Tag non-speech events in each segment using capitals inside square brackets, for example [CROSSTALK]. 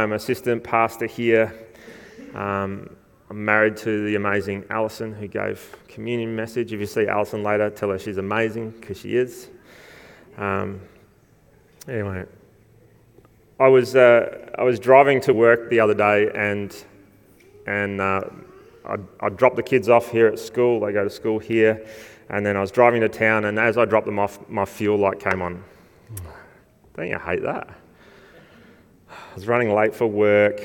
I'm assistant pastor here. Um, I'm married to the amazing Alison, who gave communion message. If you see Alison later, tell her she's amazing because she is. Um, anyway, I was uh, I was driving to work the other day, and and uh, I, I dropped the kids off here at school. They go to school here, and then I was driving to town, and as I dropped them off, my fuel light came on. Don't you hate that? I was running late for work,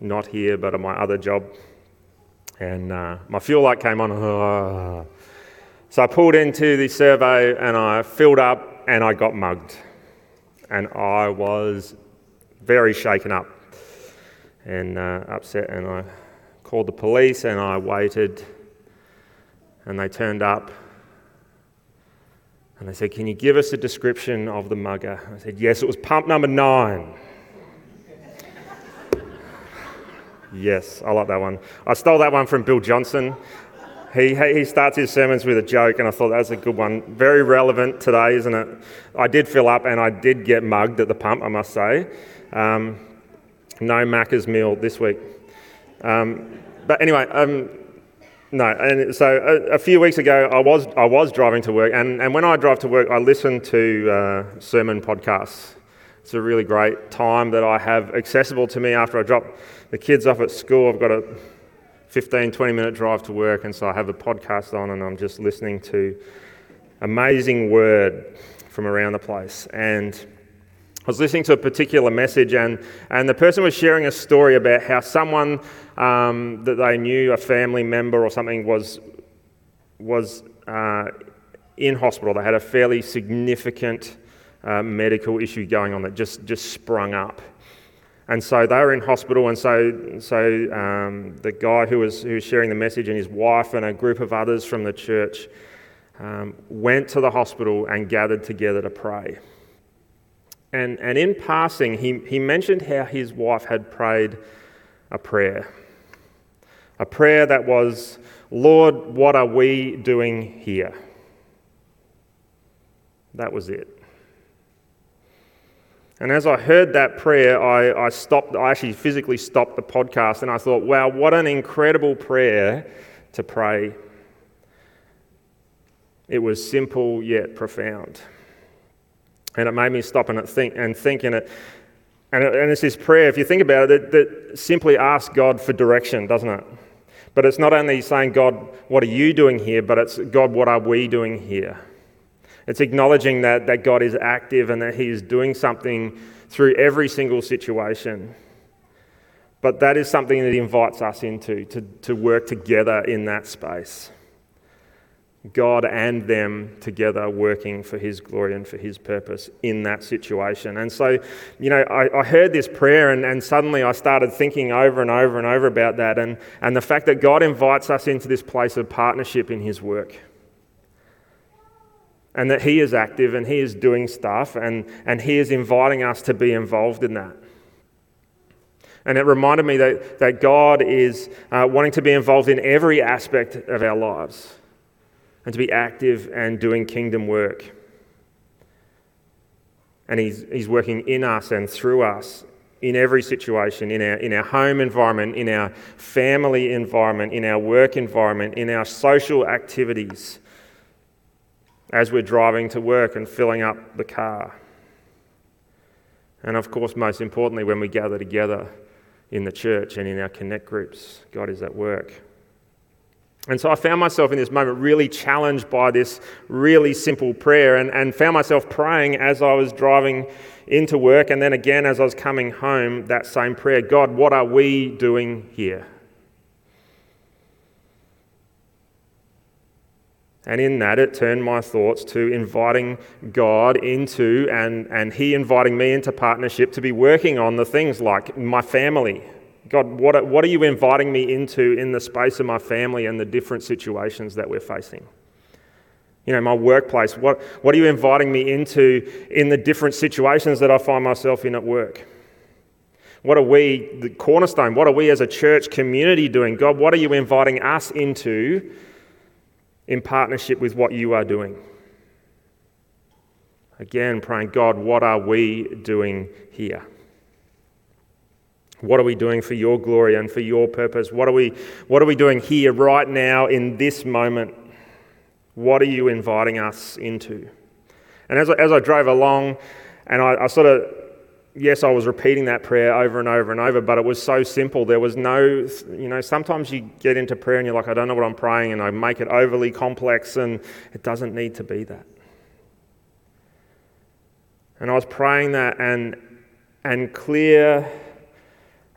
not here, but at my other job, and uh, my fuel light came on. [LAUGHS] So I pulled into the servo and I filled up, and I got mugged, and I was very shaken up and uh, upset, and I called the police and I waited, and they turned up and they said, Can you give us a description of the mugger? I said, Yes, it was pump number nine. Yes, I like that one. I stole that one from Bill Johnson. He, he starts his sermons with a joke, and I thought that was a good one. Very relevant today, isn't it? I did fill up and I did get mugged at the pump, I must say. Um, no Macca's meal this week. Um, but anyway, um, no, and so a, a, few weeks ago, I was, I was driving to work, and, and when I drive to work, I listen to uh, sermon podcasts. It's a really great time that I have accessible to me after I drop the kids off at school. I've got a 15, 20 minute drive to work, and so I have a podcast on, and I'm just listening to amazing word from around the place. And I was listening to a particular message, and, and the person was sharing a story about how someone um, that they knew, a family member or something, was, was uh, in hospital. They had a fairly significant uh, medical issue going on that just, just sprung up. And so they were in hospital, and so, so um, the guy who was, who was sharing the message and his wife and a group of others from the church um, went to the hospital and gathered together to pray. And, and in passing, he, he mentioned how his wife had prayed a prayer. A prayer that was, Lord, what are we doing here? That was it. And as I heard that prayer, I, I stopped, I actually physically stopped the podcast and I thought, wow, what an incredible prayer to pray. It was simple yet profound. And it made me stop and think and think in it. And, it, and it's this prayer, if you think about it, that, that simply asks God for direction, doesn't it? But it's not only saying, God, what are you doing here? But it's, God, what are we doing here? It's acknowledging that, that God is active and that He is doing something through every single situation. But that is something that He invites us into, to, to work together in that space. God and them together working for His glory and for His purpose in that situation. And so, you know, I, I, heard this prayer and, and suddenly I started thinking over and over and over about that and, and the fact that God invites us into this place of partnership in His work. And that He is active and He is doing stuff and, and He is inviting us to be involved in that. And it reminded me that, that God is uh, wanting to be involved in every aspect of our lives and to be active and doing kingdom work. And he's, he's working in us and through us in every situation in our, in our home environment, in our family environment, in our work environment, in our social activities, as we're driving to work and filling up the car. And of course, most importantly, when we gather together in the church and in our connect groups, God is at work. And so I found myself in this moment really challenged by this really simple prayer and, and found myself praying as I was driving into work and then again as I was coming home, that same prayer God, what are we doing here? And in that, it turned my thoughts to inviting God into and, and He inviting me into partnership to be working on the things like my family, God, what what are you inviting me into in the space of my family and the different situations that we're facing? You know, my workplace, what, what are you inviting me into in the different situations that I find myself in at work? What are we, the cornerstone, what are we as a church community doing? God, what are you inviting us into in partnership with what you are doing? Again, praying, God, what are we doing here? What are we doing for your glory and for your purpose? What are we, what are we doing here right now in this moment? What are you inviting us into? And as I, as I drove along, and I, I sort of, yes, I was repeating that prayer over and over and over, but it was so simple. There was no, you know, sometimes you get into prayer and you're like, I don't know what I'm praying, and I make it overly complex, and it doesn't need to be that. And I was praying that, and, and clear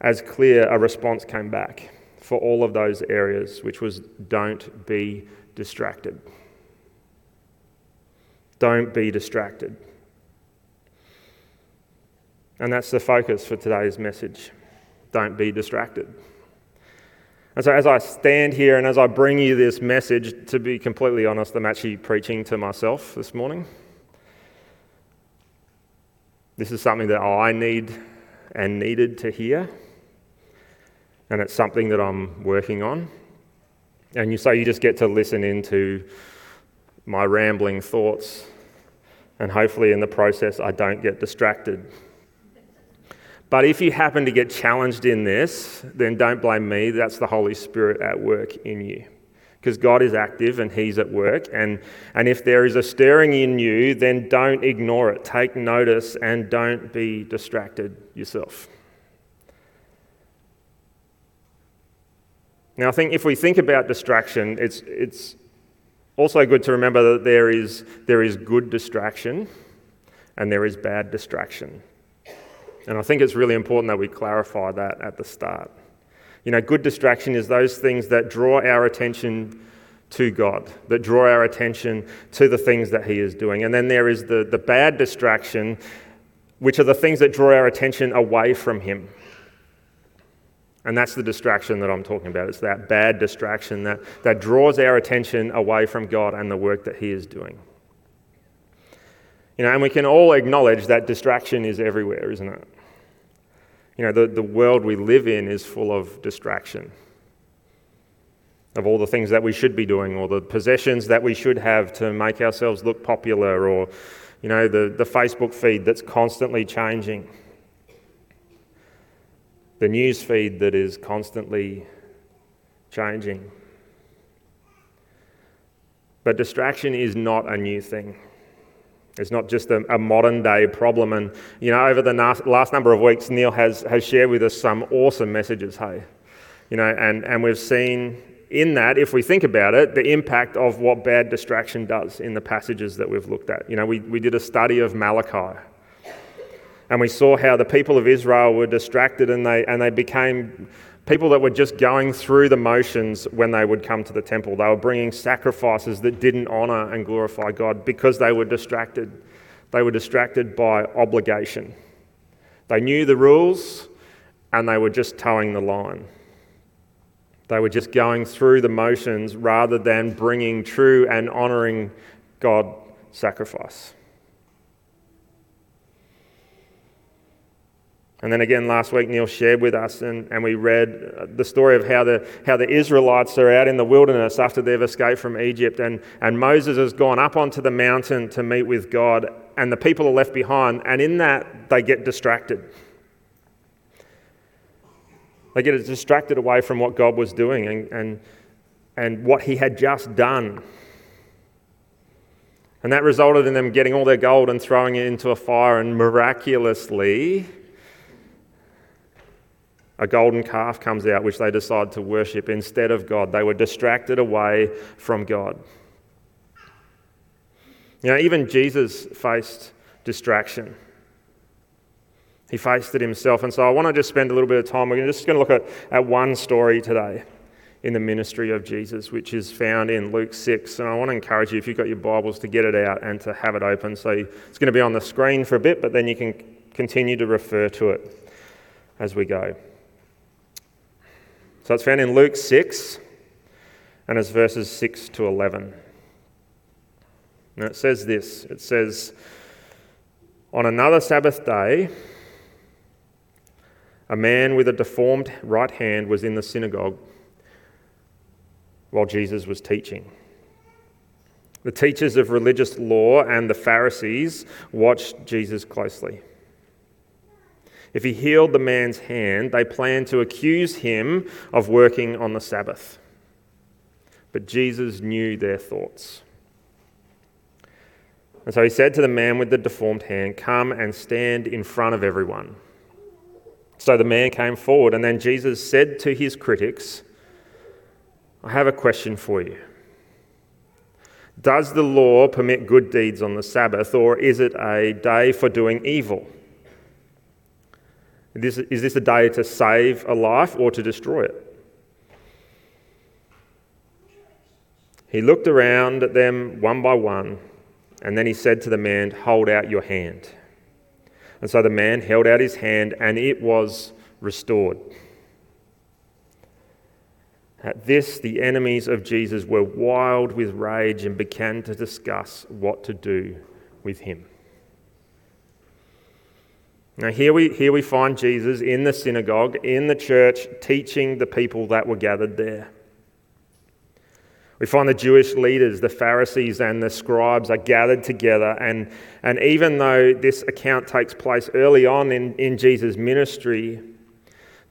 as clear, a response came back for all of those areas, which was don't be distracted. Don't be distracted. And that's the focus for today's message. Don't be distracted. And so, as I stand here and as I bring you this message, to be completely honest, I'm actually preaching to myself this morning. This is something that I need and needed to hear and it's something that I'm working on. And you say you just get to listen into my rambling thoughts, and hopefully, in the process, I don't get distracted. But if you happen to get challenged in this, then don't blame me. That's the Holy Spirit at work in you. Because God is active and He's at work. And, and if there is a stirring in you, then don't ignore it. Take notice and don't be distracted yourself. Now, I think if we think about distraction, it's, it's also good to remember that there is, there is good distraction and there is bad distraction. And I think it's really important that we clarify that at the start. You know, good distraction is those things that draw our attention to God, that draw our attention to the things that He is doing. And then there is the, the bad distraction, which are the things that draw our attention away from Him. And that's the distraction that I'm talking about. It's that bad distraction that, that draws our attention away from God and the work that He is doing. You know, and we can all acknowledge that distraction is everywhere, isn't it? You know, the, the world we live in is full of distraction. Of all the things that we should be doing, or the possessions that we should have to make ourselves look popular, or, you know, the, the Facebook feed that's constantly changing the news feed that is constantly changing. But distraction is not a new thing. It's not just a, a, modern day problem. And, you know, over the last, last number of weeks, Neil has, has shared with us some awesome messages, hey? You know, and, and we've seen in that, if we think about it, the impact of what bad distraction does in the passages that we've looked at. You know, we, we did a study of Malachi and we saw how the people of Israel were distracted and they, and they became people that were just going through the motions when they would come to the temple. They were bringing sacrifices that didn't honor and glorify God because they were distracted. They were distracted by obligation. They knew the rules and they were just toeing the line. They were just going through the motions rather than bringing true and honoring God sacrifice. And then again, last week, Neil shared with us, and, and we read uh, the story of how the, how the Israelites are out in the wilderness after they've escaped from Egypt. And, and Moses has gone up onto the mountain to meet with God, and the people are left behind. And in that, they get distracted. They get distracted away from what God was doing and, and, and what He had just done. And that resulted in them getting all their gold and throwing it into a fire, and miraculously, a golden calf comes out, which they decide to worship instead of God. They were distracted away from God. You know, even Jesus faced distraction. He faced it himself. And so I want to just spend a little bit of time. We're just going to look at, at one story today in the ministry of Jesus, which is found in Luke 6. And I want to encourage you, if you've got your Bibles, to get it out and to have it open. So it's going to be on the screen for a bit, but then you can continue to refer to it as we go. So it's found in Luke 6, and it's verses 6 to 11. And it says this it says, On another Sabbath day, a man with a deformed right hand was in the synagogue while Jesus was teaching. The teachers of religious law and the Pharisees watched Jesus closely. If he healed the man's hand, they planned to accuse him of working on the Sabbath. But Jesus knew their thoughts. And so he said to the man with the deformed hand, Come and stand in front of everyone. So the man came forward, and then Jesus said to his critics, I have a question for you. Does the law permit good deeds on the Sabbath, or is it a day for doing evil? Is this a day to save a life or to destroy it? He looked around at them one by one, and then he said to the man, Hold out your hand. And so the man held out his hand, and it was restored. At this, the enemies of Jesus were wild with rage and began to discuss what to do with him. Now, here we, here we find Jesus in the synagogue, in the church, teaching the people that were gathered there. We find the Jewish leaders, the Pharisees and the scribes, are gathered together. And, and even though this account takes place early on in, in Jesus' ministry,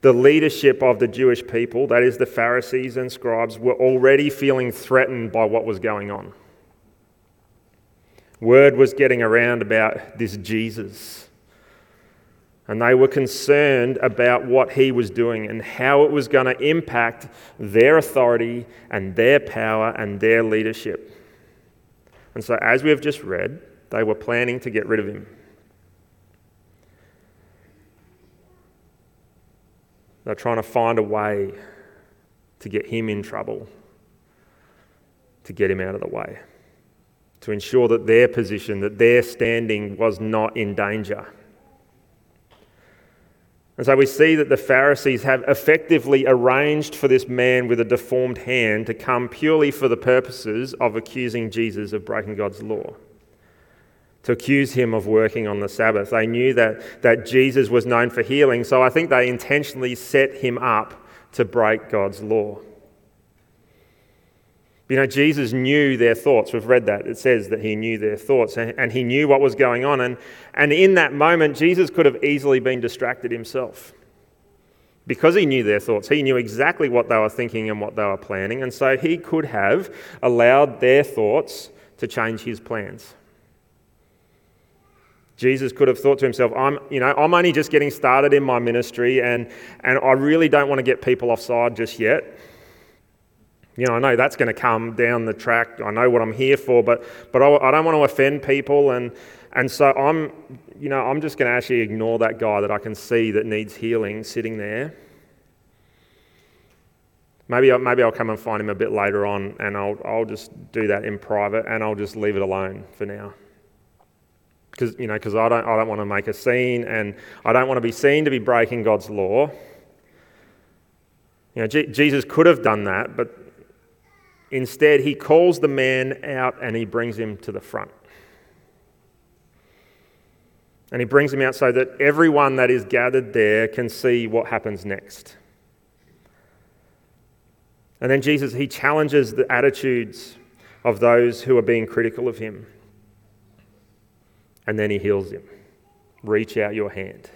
the leadership of the Jewish people, that is the Pharisees and scribes, were already feeling threatened by what was going on. Word was getting around about this Jesus and they were concerned about what he was doing and how it was going to impact their authority and their power and their leadership. And so, as we have just read, they were planning to get rid of him. They're trying to find a way to get him in trouble, to get him out of the way, to ensure that their position, that their standing was not in danger. And so we see that the Pharisees have effectively arranged for this man with a deformed hand to come purely for the purposes of accusing Jesus of breaking God's law, to accuse him of working on the Sabbath. They knew that, that Jesus was known for healing, so I think they intentionally set him up to break God's law. You know, Jesus knew their thoughts. We've read that. It says that he knew their thoughts and he knew what was going on. And, and in that moment, Jesus could have easily been distracted himself. Because he knew their thoughts, he knew exactly what they were thinking and what they were planning. And so he could have allowed their thoughts to change his plans. Jesus could have thought to himself, I'm, you know, I'm only just getting started in my ministry and, and I really don't want to get people offside just yet. You know, I know that's going to come down the track. I know what I'm here for, but, but I, I don't want to offend people. And, and so I'm, you know, I'm just going to actually ignore that guy that I can see that needs healing sitting there. Maybe, maybe I'll come and find him a bit later on and I'll, I'll just do that in private and I'll just leave it alone for now. Because, you know, I don't, I don't want to make a scene and I don't want to be seen to be breaking God's law. You know, Jesus could have done that, but Instead, he calls the man out and he brings him to the front. And he brings him out so that everyone that is gathered there can see what happens next. And then Jesus, he challenges the attitudes of those who are being critical of him. And then he heals him. Reach out your hand.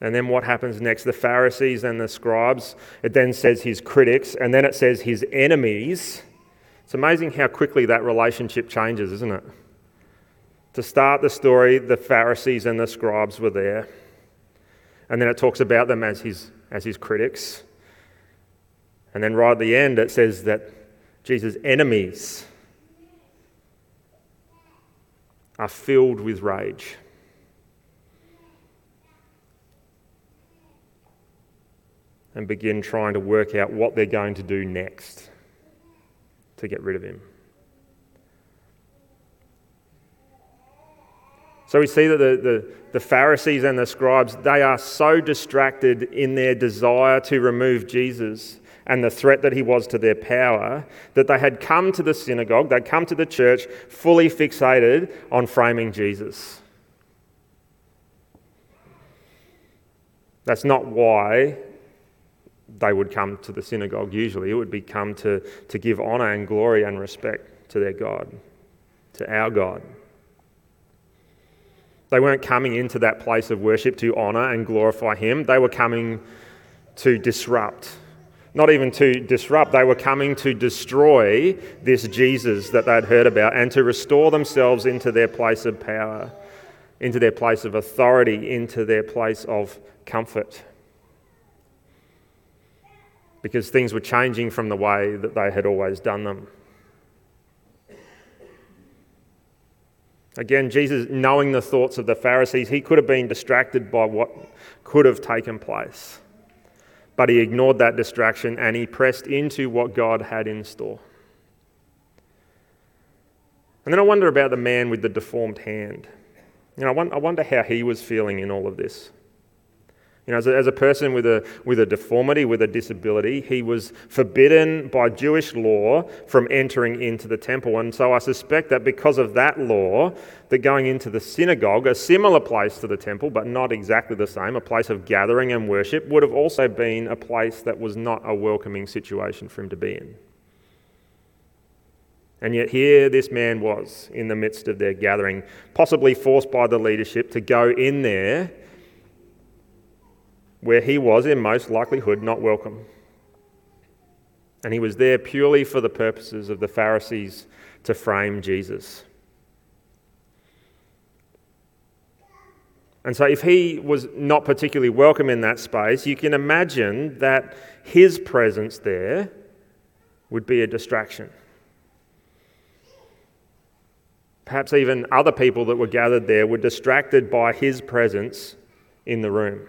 And then what happens next? The Pharisees and the scribes. It then says his critics, and then it says his enemies. It's amazing how quickly that relationship changes, isn't it? To start the story, the Pharisees and the scribes were there. And then it talks about them as his, as his critics. And then right at the end, it says that Jesus' enemies are filled with rage. And begin trying to work out what they're going to do next to get rid of him. So we see that the, the, the, Pharisees and the scribes, they are so distracted in their desire to remove Jesus and the threat that he was to their power that they had come to the synagogue, they'd come to the church fully fixated on framing Jesus. That's not why they would come to the synagogue usually. It would be come to, to give honour and glory and respect to their God, to our God. They weren't coming into that place of worship to honor and glorify Him, they were coming to disrupt. Not even to disrupt, they were coming to destroy this Jesus that they'd heard about and to restore themselves into their place of power, into their place of authority, into their place of comfort. Because things were changing from the way that they had always done them. Again, Jesus, knowing the thoughts of the Pharisees, he could have been distracted by what could have taken place. But he ignored that distraction and he pressed into what God had in store. And then I wonder about the man with the deformed hand. You know, I wonder how he was feeling in all of this. You know, as a, as a person with a, with a deformity, with a disability, he was forbidden by Jewish law from entering into the temple. And so I suspect that because of that law, that going into the synagogue, a similar place to the temple, but not exactly the same, a place of gathering and worship, would have also been a place that was not a welcoming situation for him to be in. And yet, here this man was in the midst of their gathering, possibly forced by the leadership to go in there where he was, in most likelihood, not welcome. And he was there purely for the purposes of the Pharisees to frame Jesus. And so, if he was not particularly welcome in that space, you can imagine that his presence there would be a distraction. Perhaps even other people that were gathered there were distracted by his presence in the room.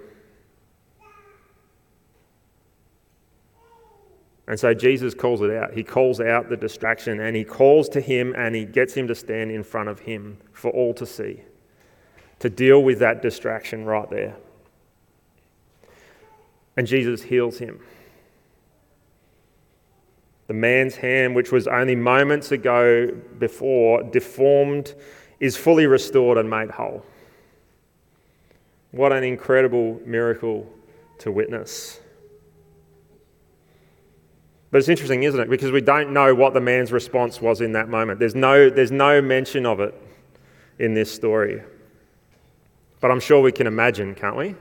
And so Jesus calls it out. He calls out the distraction and he calls to him and he gets him to stand in front of him for all to see, to deal with that distraction right there. And Jesus heals him. The man's hand, which was only moments ago before deformed, is fully restored and made whole. What an incredible miracle to witness. But it's interesting, isn't it? Because we don't know what the man's response was in that moment. There's no, there's no mention of it in this story. But I'm sure we can imagine, can't we?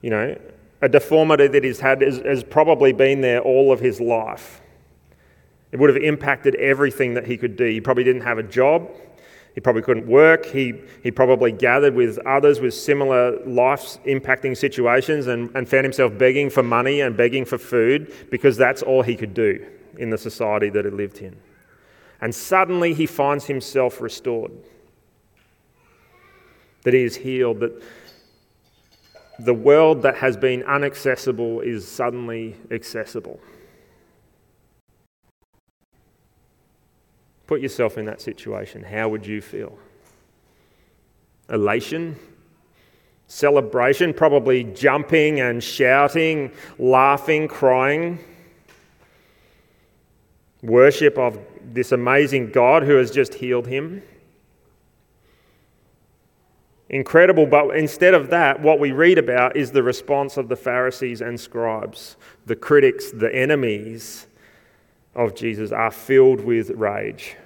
You know, a deformity that he's had has, has probably been there all of his life. It would have impacted everything that he could do. He probably didn't have a job. He probably couldn't work. He, he probably gathered with others with similar life impacting situations and, and found himself begging for money and begging for food because that's all he could do in the society that he lived in. And suddenly he finds himself restored. That he is healed, that the world that has been inaccessible is suddenly accessible. Put yourself in that situation. How would you feel? Elation? Celebration? Probably jumping and shouting, laughing, crying. Worship of this amazing God who has just healed him. Incredible, but instead of that, what we read about is the response of the Pharisees and scribes, the critics, the enemies of Jesus, are filled with rage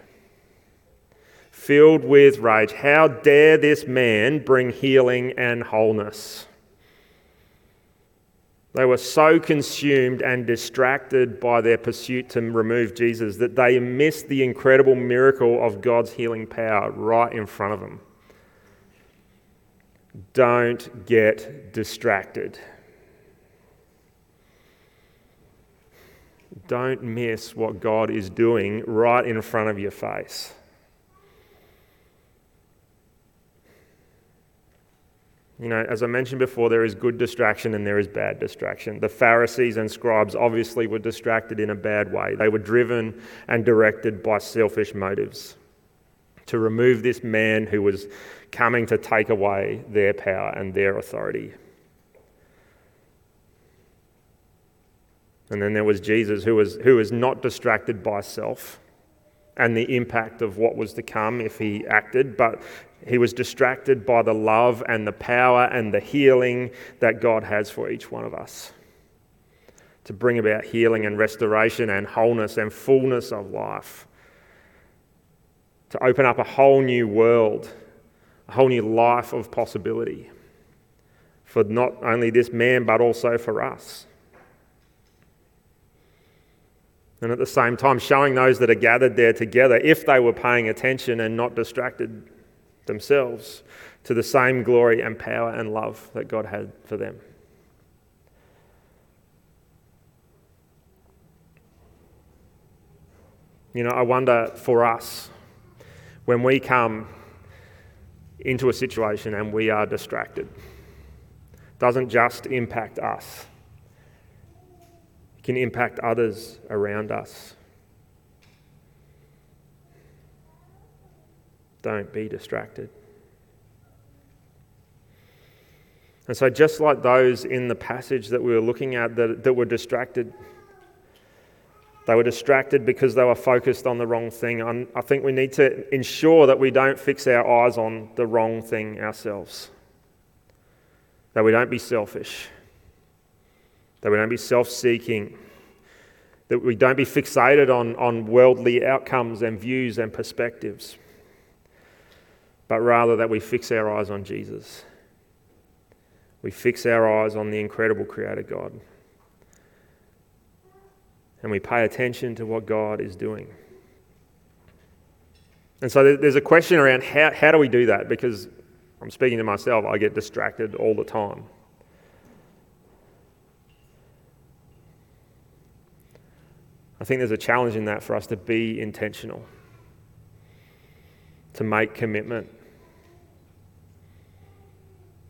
filled with rage. How dare this man bring healing and wholeness? They were so consumed and distracted by their pursuit to remove Jesus that they missed the incredible miracle of God's healing power right in front of them. Don't get distracted. Don't miss what God is doing right in front of your face. You know, as I mentioned before, there is good distraction and there is bad distraction. The Pharisees and scribes obviously were distracted in a bad way. They were driven and directed by selfish motives to remove this man who was coming to take away their power and their authority. And then there was Jesus, who was, who was not distracted by self and the impact of what was to come if he acted, but he was distracted by the love and the power and the healing that God has for each one of us. To bring about healing and restoration and wholeness and fullness of life, to open up a whole new world a whole new life of possibility. For not only this man, but also for us. And at the same time, showing those that are gathered there together, if they were paying attention and not distracted themselves, to the same glory and power and love that God had for them. You know, I wonder for us, when we come into a situation and we are distracted, doesn't just impact us, can impact others around us. Don't be distracted. And so, just like those in the passage that we were looking at that, that were distracted, they were distracted because they were focused on the wrong thing. I think we need to ensure that we don't fix our eyes on the wrong thing ourselves, that we don't be selfish, that we don't be self seeking, that we don't be fixated on, on worldly outcomes and views and perspectives, but rather that we fix our eyes on Jesus we fix our eyes on the incredible Creator God. And we pay attention to what God is doing. And so there's a question around how, how do we do that? Because I'm speaking to myself, I get distracted all the time. Think there's a challenge in that for us to be intentional, to make commitment,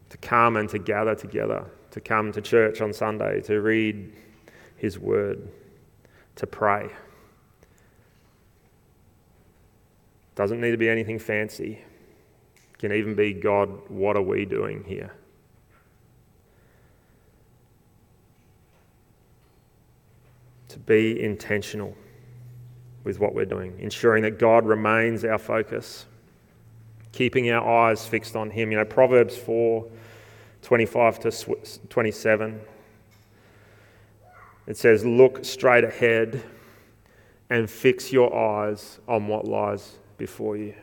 to come and to gather together, to come to church on Sunday, to read His Word, to pray. Doesn't need to be anything fancy. Can even be God, what are we doing here? To be intentional with what we're doing, ensuring that God remains our focus, keeping our eyes fixed on Him. You know, Proverbs 4 25 to 27. It says, Look straight ahead and fix your eyes on what lies before you.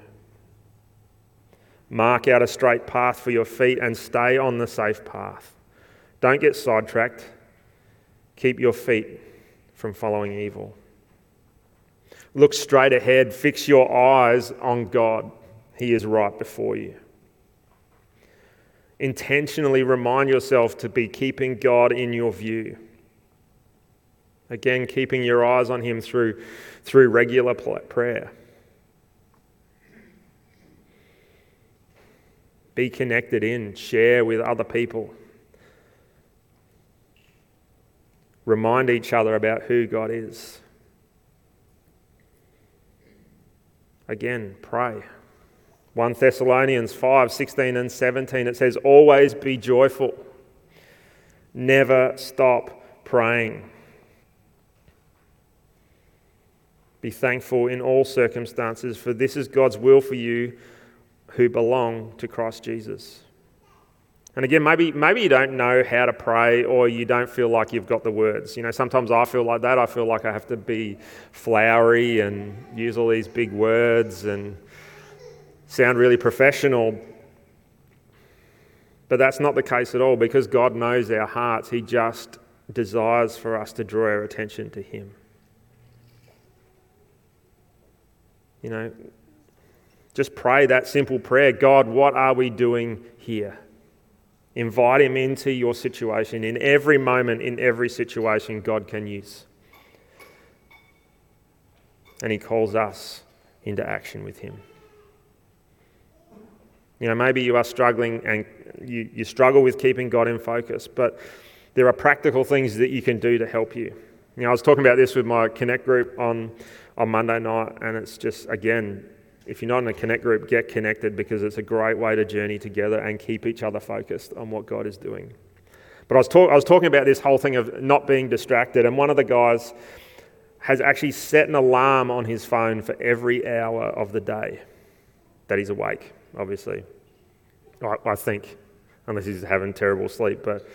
Mark out a straight path for your feet and stay on the safe path. Don't get sidetracked. Keep your feet from following evil. Look straight ahead. Fix your eyes on God. He is right before you intentionally remind yourself to be keeping God in your view. Again, keeping your eyes on Him through, through regular prayer. Be connected in, share with other people. Remind each other about who God is. Again, pray. 1 Thessalonians 5 16 and 17, it says, Always be joyful, never stop praying. Be thankful in all circumstances, for this is God's will for you who belong to Christ Jesus. And again, maybe, maybe you don't know how to pray or you don't feel like you've got the words. You know, sometimes I feel like that. I feel like I have to be flowery and use all these big words and sound really professional. But that's not the case at all because God knows our hearts. He just desires for us to draw our attention to Him. You know, just pray that simple prayer God, what are we doing here? Invite Him into your situation. In every moment, in every situation, God can use. And He calls us into action with Him. You know, maybe you are struggling and you, you struggle with keeping God in focus, but there are practical things that you can do to help you. You know, I was talking about this with my Connect group on, on Monday night, and it's just, again, if you're not in a Connect group, get connected because it's a great way to journey together and keep each other focused on what God is doing. But I was, talk, I was talking about this whole thing of not being distracted, and one of the guys has actually set an alarm on his phone for every hour of the day that he's awake obviously. I, I think, unless he's having terrible sleep. But,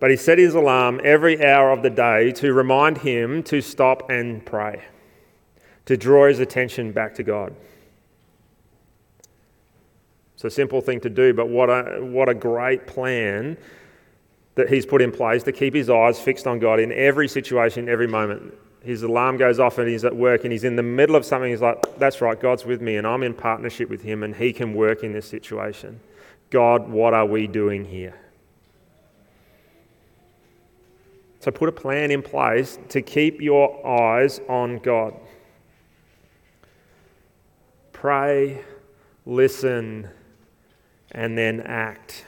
but he set his alarm every hour of the day to remind him to stop and pray, to draw his attention back to God. It's a simple thing to do, but what a, what a great plan that he's put in place to keep his eyes fixed on God in every situation, every moment. His alarm goes off and he's at work and he's in the middle of something. He's like, That's right, God's with me and I'm in partnership with him and he can work in this situation. God, what are we doing here? So put a plan in place to keep your eyes on God. Pray, listen, and then act.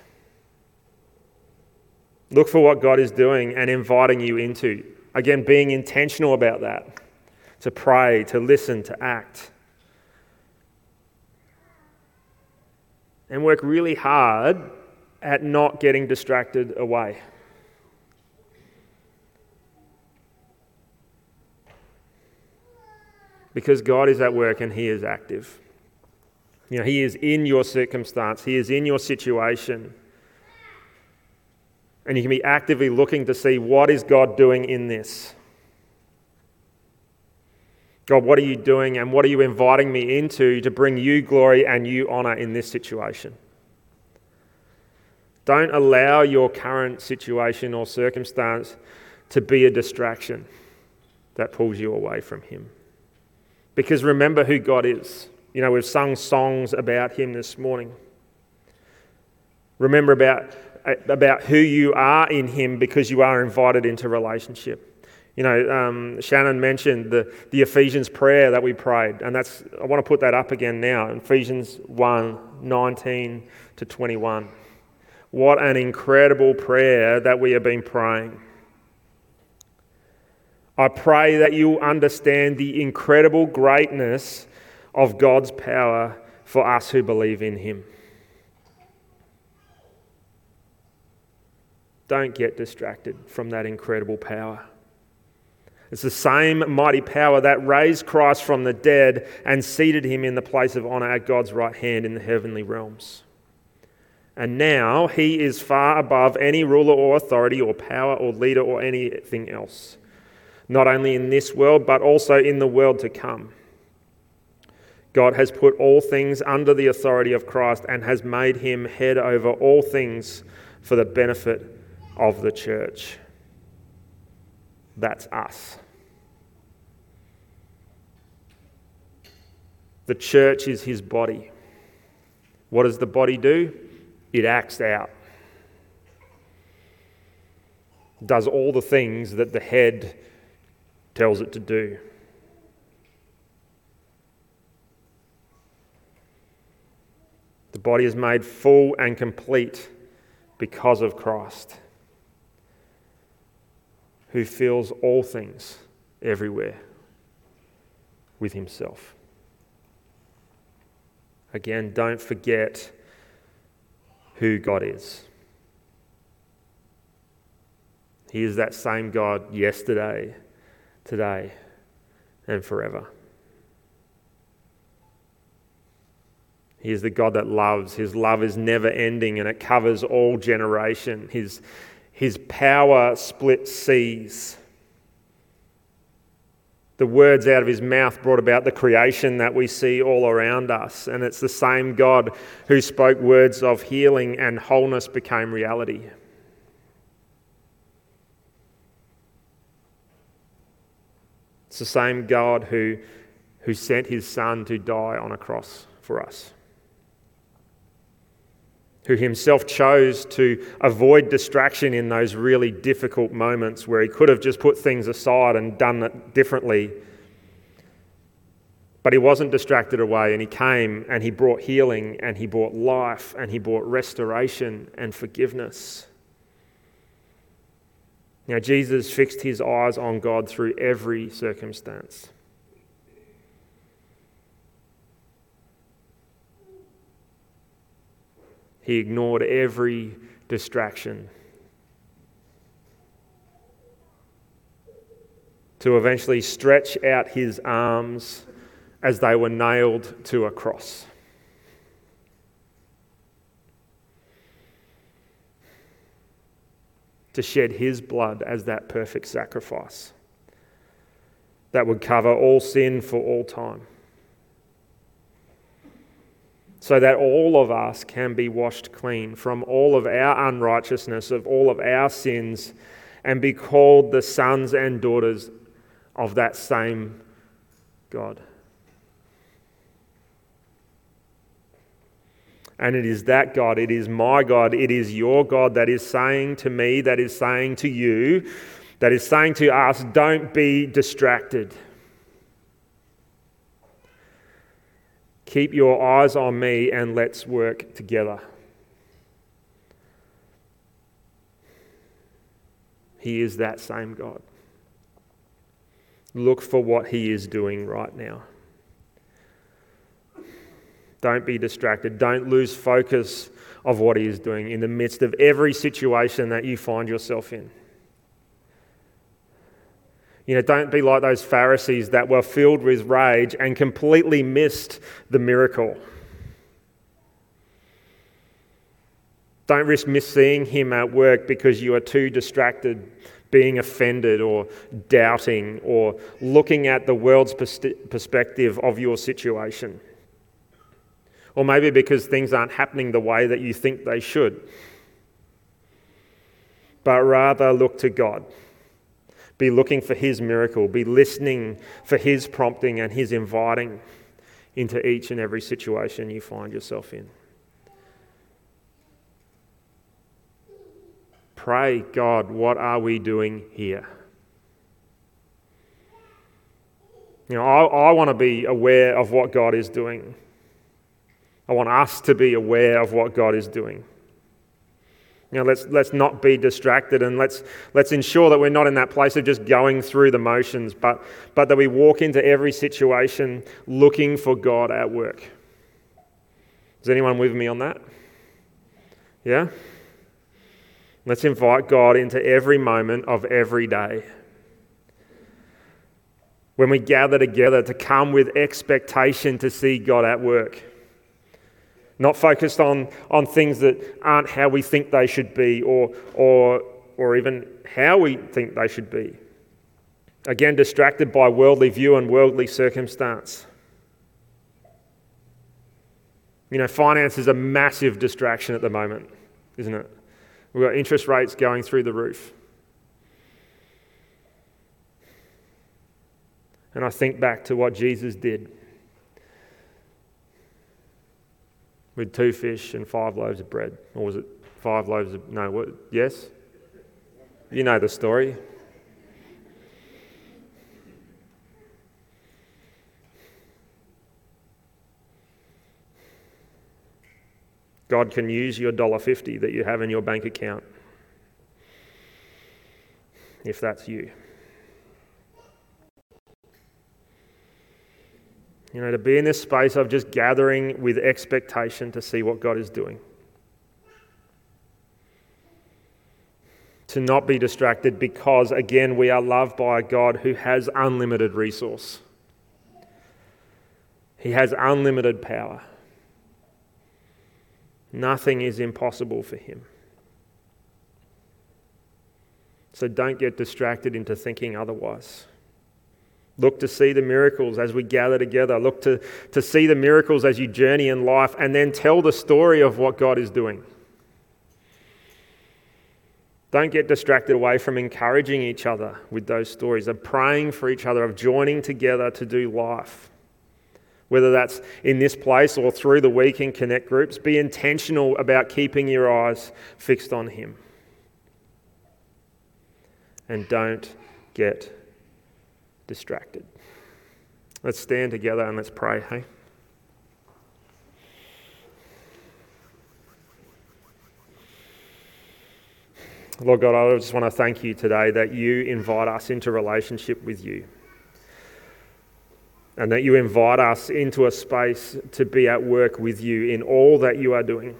Look for what God is doing and inviting you into. Again, being intentional about that to pray, to listen, to act. And work really hard at not getting distracted away. Because God is at work and He is active. You know, He is in your circumstance, He is in your situation. And you can be actively looking to see what is God doing in this. God, what are you doing and what are you inviting me into to bring you glory and you honor in this situation? Don't allow your current situation or circumstance to be a distraction that pulls you away from Him. Because remember who God is. You know, we've sung songs about him this morning. Remember about, about who you are in him because you are invited into relationship. You know, um, Shannon mentioned the, the Ephesians prayer that we prayed, and that's I want to put that up again now. Ephesians 1 19 to 21. What an incredible prayer that we have been praying. I pray that you understand the incredible greatness of God's power for us who believe in Him. Don't get distracted from that incredible power. It's the same mighty power that raised Christ from the dead and seated him in the place of honor at God's right hand in the heavenly realms. And now he is far above any ruler or authority or power or leader or anything else, not only in this world, but also in the world to come. God has put all things under the authority of Christ and has made him head over all things for the benefit of the church. That's us. The church is his body. What does the body do? It acts out. Does all the things that the head tells it to do. The body is made full and complete because of Christ, who fills all things everywhere with Himself. Again, don't forget who God is. He is that same God yesterday, today, and forever. He is the God that loves. His love is never ending and it covers all generation. His, his power splits seas. The words out of his mouth brought about the creation that we see all around us. And it's the same God who spoke words of healing and wholeness became reality. It's the same God who, who sent his son to die on a cross for us who himself chose to avoid distraction in those really difficult moments where he could have just put things aside and done it differently. But he wasn't distracted away, and he came and he brought healing and he brought life and he brought restoration and forgiveness. Now, Jesus fixed his eyes on God through every circumstance. He ignored every distraction to eventually stretch out his arms as they were nailed to a cross. To shed his blood as that perfect sacrifice that would cover all sin for all time. So that all of us can be washed clean from all of our unrighteousness, of all of our sins, and be called the sons and daughters of that same God. And it is that God, it is my God, it is your God that is saying to me, that is saying to you, that is saying to us, don't be distracted. Keep your eyes on me and let's work together. He is that same God. Look for what He is doing right now. Don't be distracted. Don't lose focus of what He is doing in the midst of every situation that you find yourself in. You know, don't be like those Pharisees that were filled with rage and completely missed the miracle. Don't risk missing him at work because you are too distracted being offended or doubting or looking at the world's perspective of your situation. Or maybe because things aren't happening the way that you think they should. But rather look to God be looking for His miracle. Be listening for His prompting and His inviting into each and every situation you find yourself in. Pray, God, what are we doing here? You know, I, I want to be aware of what God is doing. I want us to be aware of what God is doing. You know, let's, let's not be distracted and let's, let's ensure that we're not in that place of just going through the motions, but, but that we walk into every situation looking for God at work. Is anyone with me on that? Yeah? Let's invite God into every moment of every day. When we gather together to come with expectation to see God at work not focused on, on things that aren't how we think they should be or, or, or even how we think they should be. Again, distracted by worldly view and worldly circumstance. You know, finance is a massive distraction at the moment, isn't it? We've got interest rates going through the roof. And I think back to what Jesus did. With two fish and five loaves of bread. Or was it five loaves of. No, what? Yes? You know the story. God can use your $1.50 that you have in your bank account if that's you. You know, to be in this space of just gathering with expectation to see what God is doing. To not be distracted because, again, we are loved by a God who has unlimited resource. He has unlimited power. Nothing is impossible for him. So don't get distracted into thinking otherwise. Look to see the miracles as we gather together. Look to, to see the miracles as you journey in life and then tell the story of what God is doing. Don't get distracted away from encouraging each other with those stories, of praying for each other, of joining together to do life. Whether that's in this place or through the week in connect groups, be intentional about keeping your eyes fixed on Him. And don't get distracted. Let's stand together and let's pray, hey? Lord God, I just want to thank you today that you invite us into relationship with you. And that you invite us into a space to be at work with you in all that you are doing.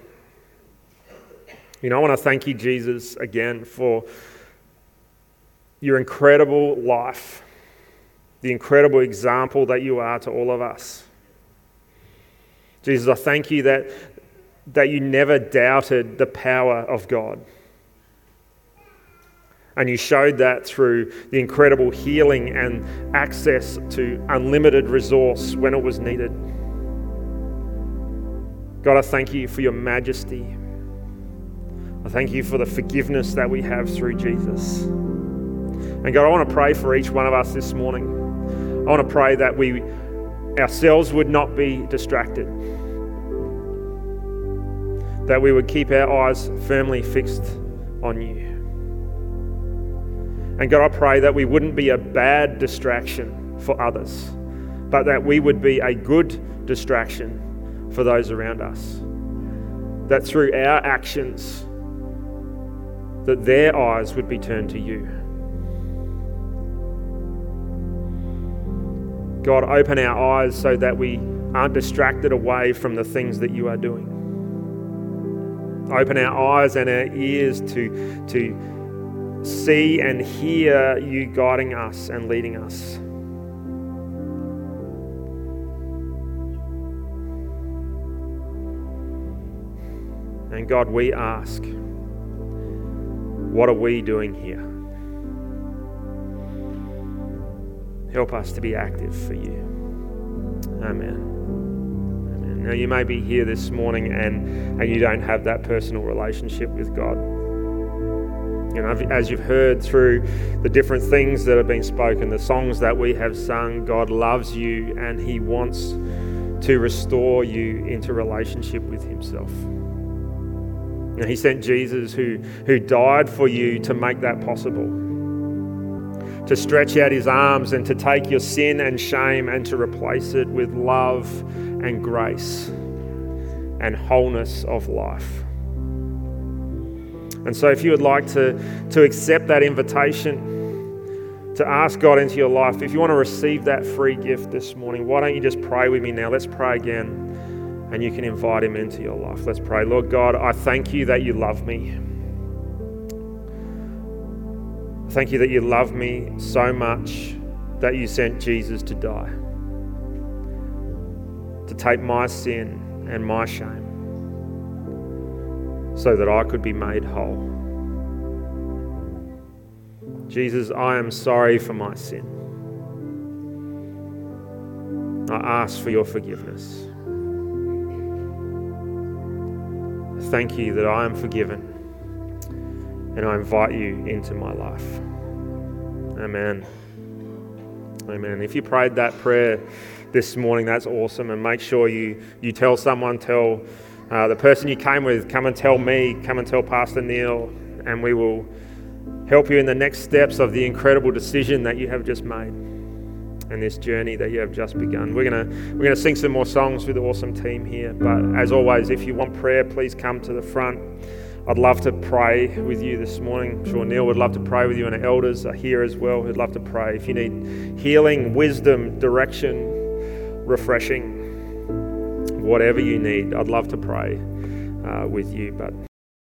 You know, I want to thank you, Jesus, again for your incredible life the incredible example that you are to all of us. Jesus, I thank you that, that you never doubted the power of God. And you showed that through the incredible healing and access to unlimited resource when it was needed. God, I thank you for your majesty. I thank you for the forgiveness that we have through Jesus. And God, I want to pray for each one of us this morning. I want to pray that we ourselves would not be distracted, that we would keep our eyes firmly fixed on you. And God, I pray that we wouldn't be a bad distraction for others, but that we would be a good distraction for those around us. That through our actions, that their eyes would be turned to you. God, open our eyes so that we aren't distracted away from the things that you are doing. Open our eyes and our ears to, to see and hear you guiding us and leading us. And God, we ask, what are we doing here? Help us to be active for you. Amen. Amen. Now, you may be here this morning and, and you don't have that personal relationship with God. You know, as you've heard through the different things that have been spoken, the songs that we have sung, God loves you and He wants to restore you into relationship with Himself. And he sent Jesus who, who died for you to make that possible. To stretch out his arms and to take your sin and shame and to replace it with love and grace and wholeness of life. And so, if you would like to, to accept that invitation, to ask God into your life, if you want to receive that free gift this morning, why don't you just pray with me now? Let's pray again and you can invite Him into your life. Let's pray. Lord God, I thank you that you love me. Thank you that you love me so much that you sent Jesus to die, to take my sin and my shame so that I could be made whole. Jesus, I am sorry for my sin. I ask for your forgiveness. thank you that I am forgiven and I invite you into my life. Amen. Amen. If you prayed that prayer this morning, that's awesome. And make sure you, you tell someone, tell uh, the person you came with, come and tell me, come and tell Pastor Neil, and we will help you in the next steps of the incredible decision that you have just made and this journey that you have just begun. We're gonna we're gonna sing some more songs with the awesome team here. But as always, if you want prayer, please come to the front. I'd love to pray with you this morning. I'm sure Neil would love to pray with you, and our elders are here as well who'd love to pray. If you need healing, wisdom, direction, refreshing, whatever you need, I'd love to pray uh, with you. But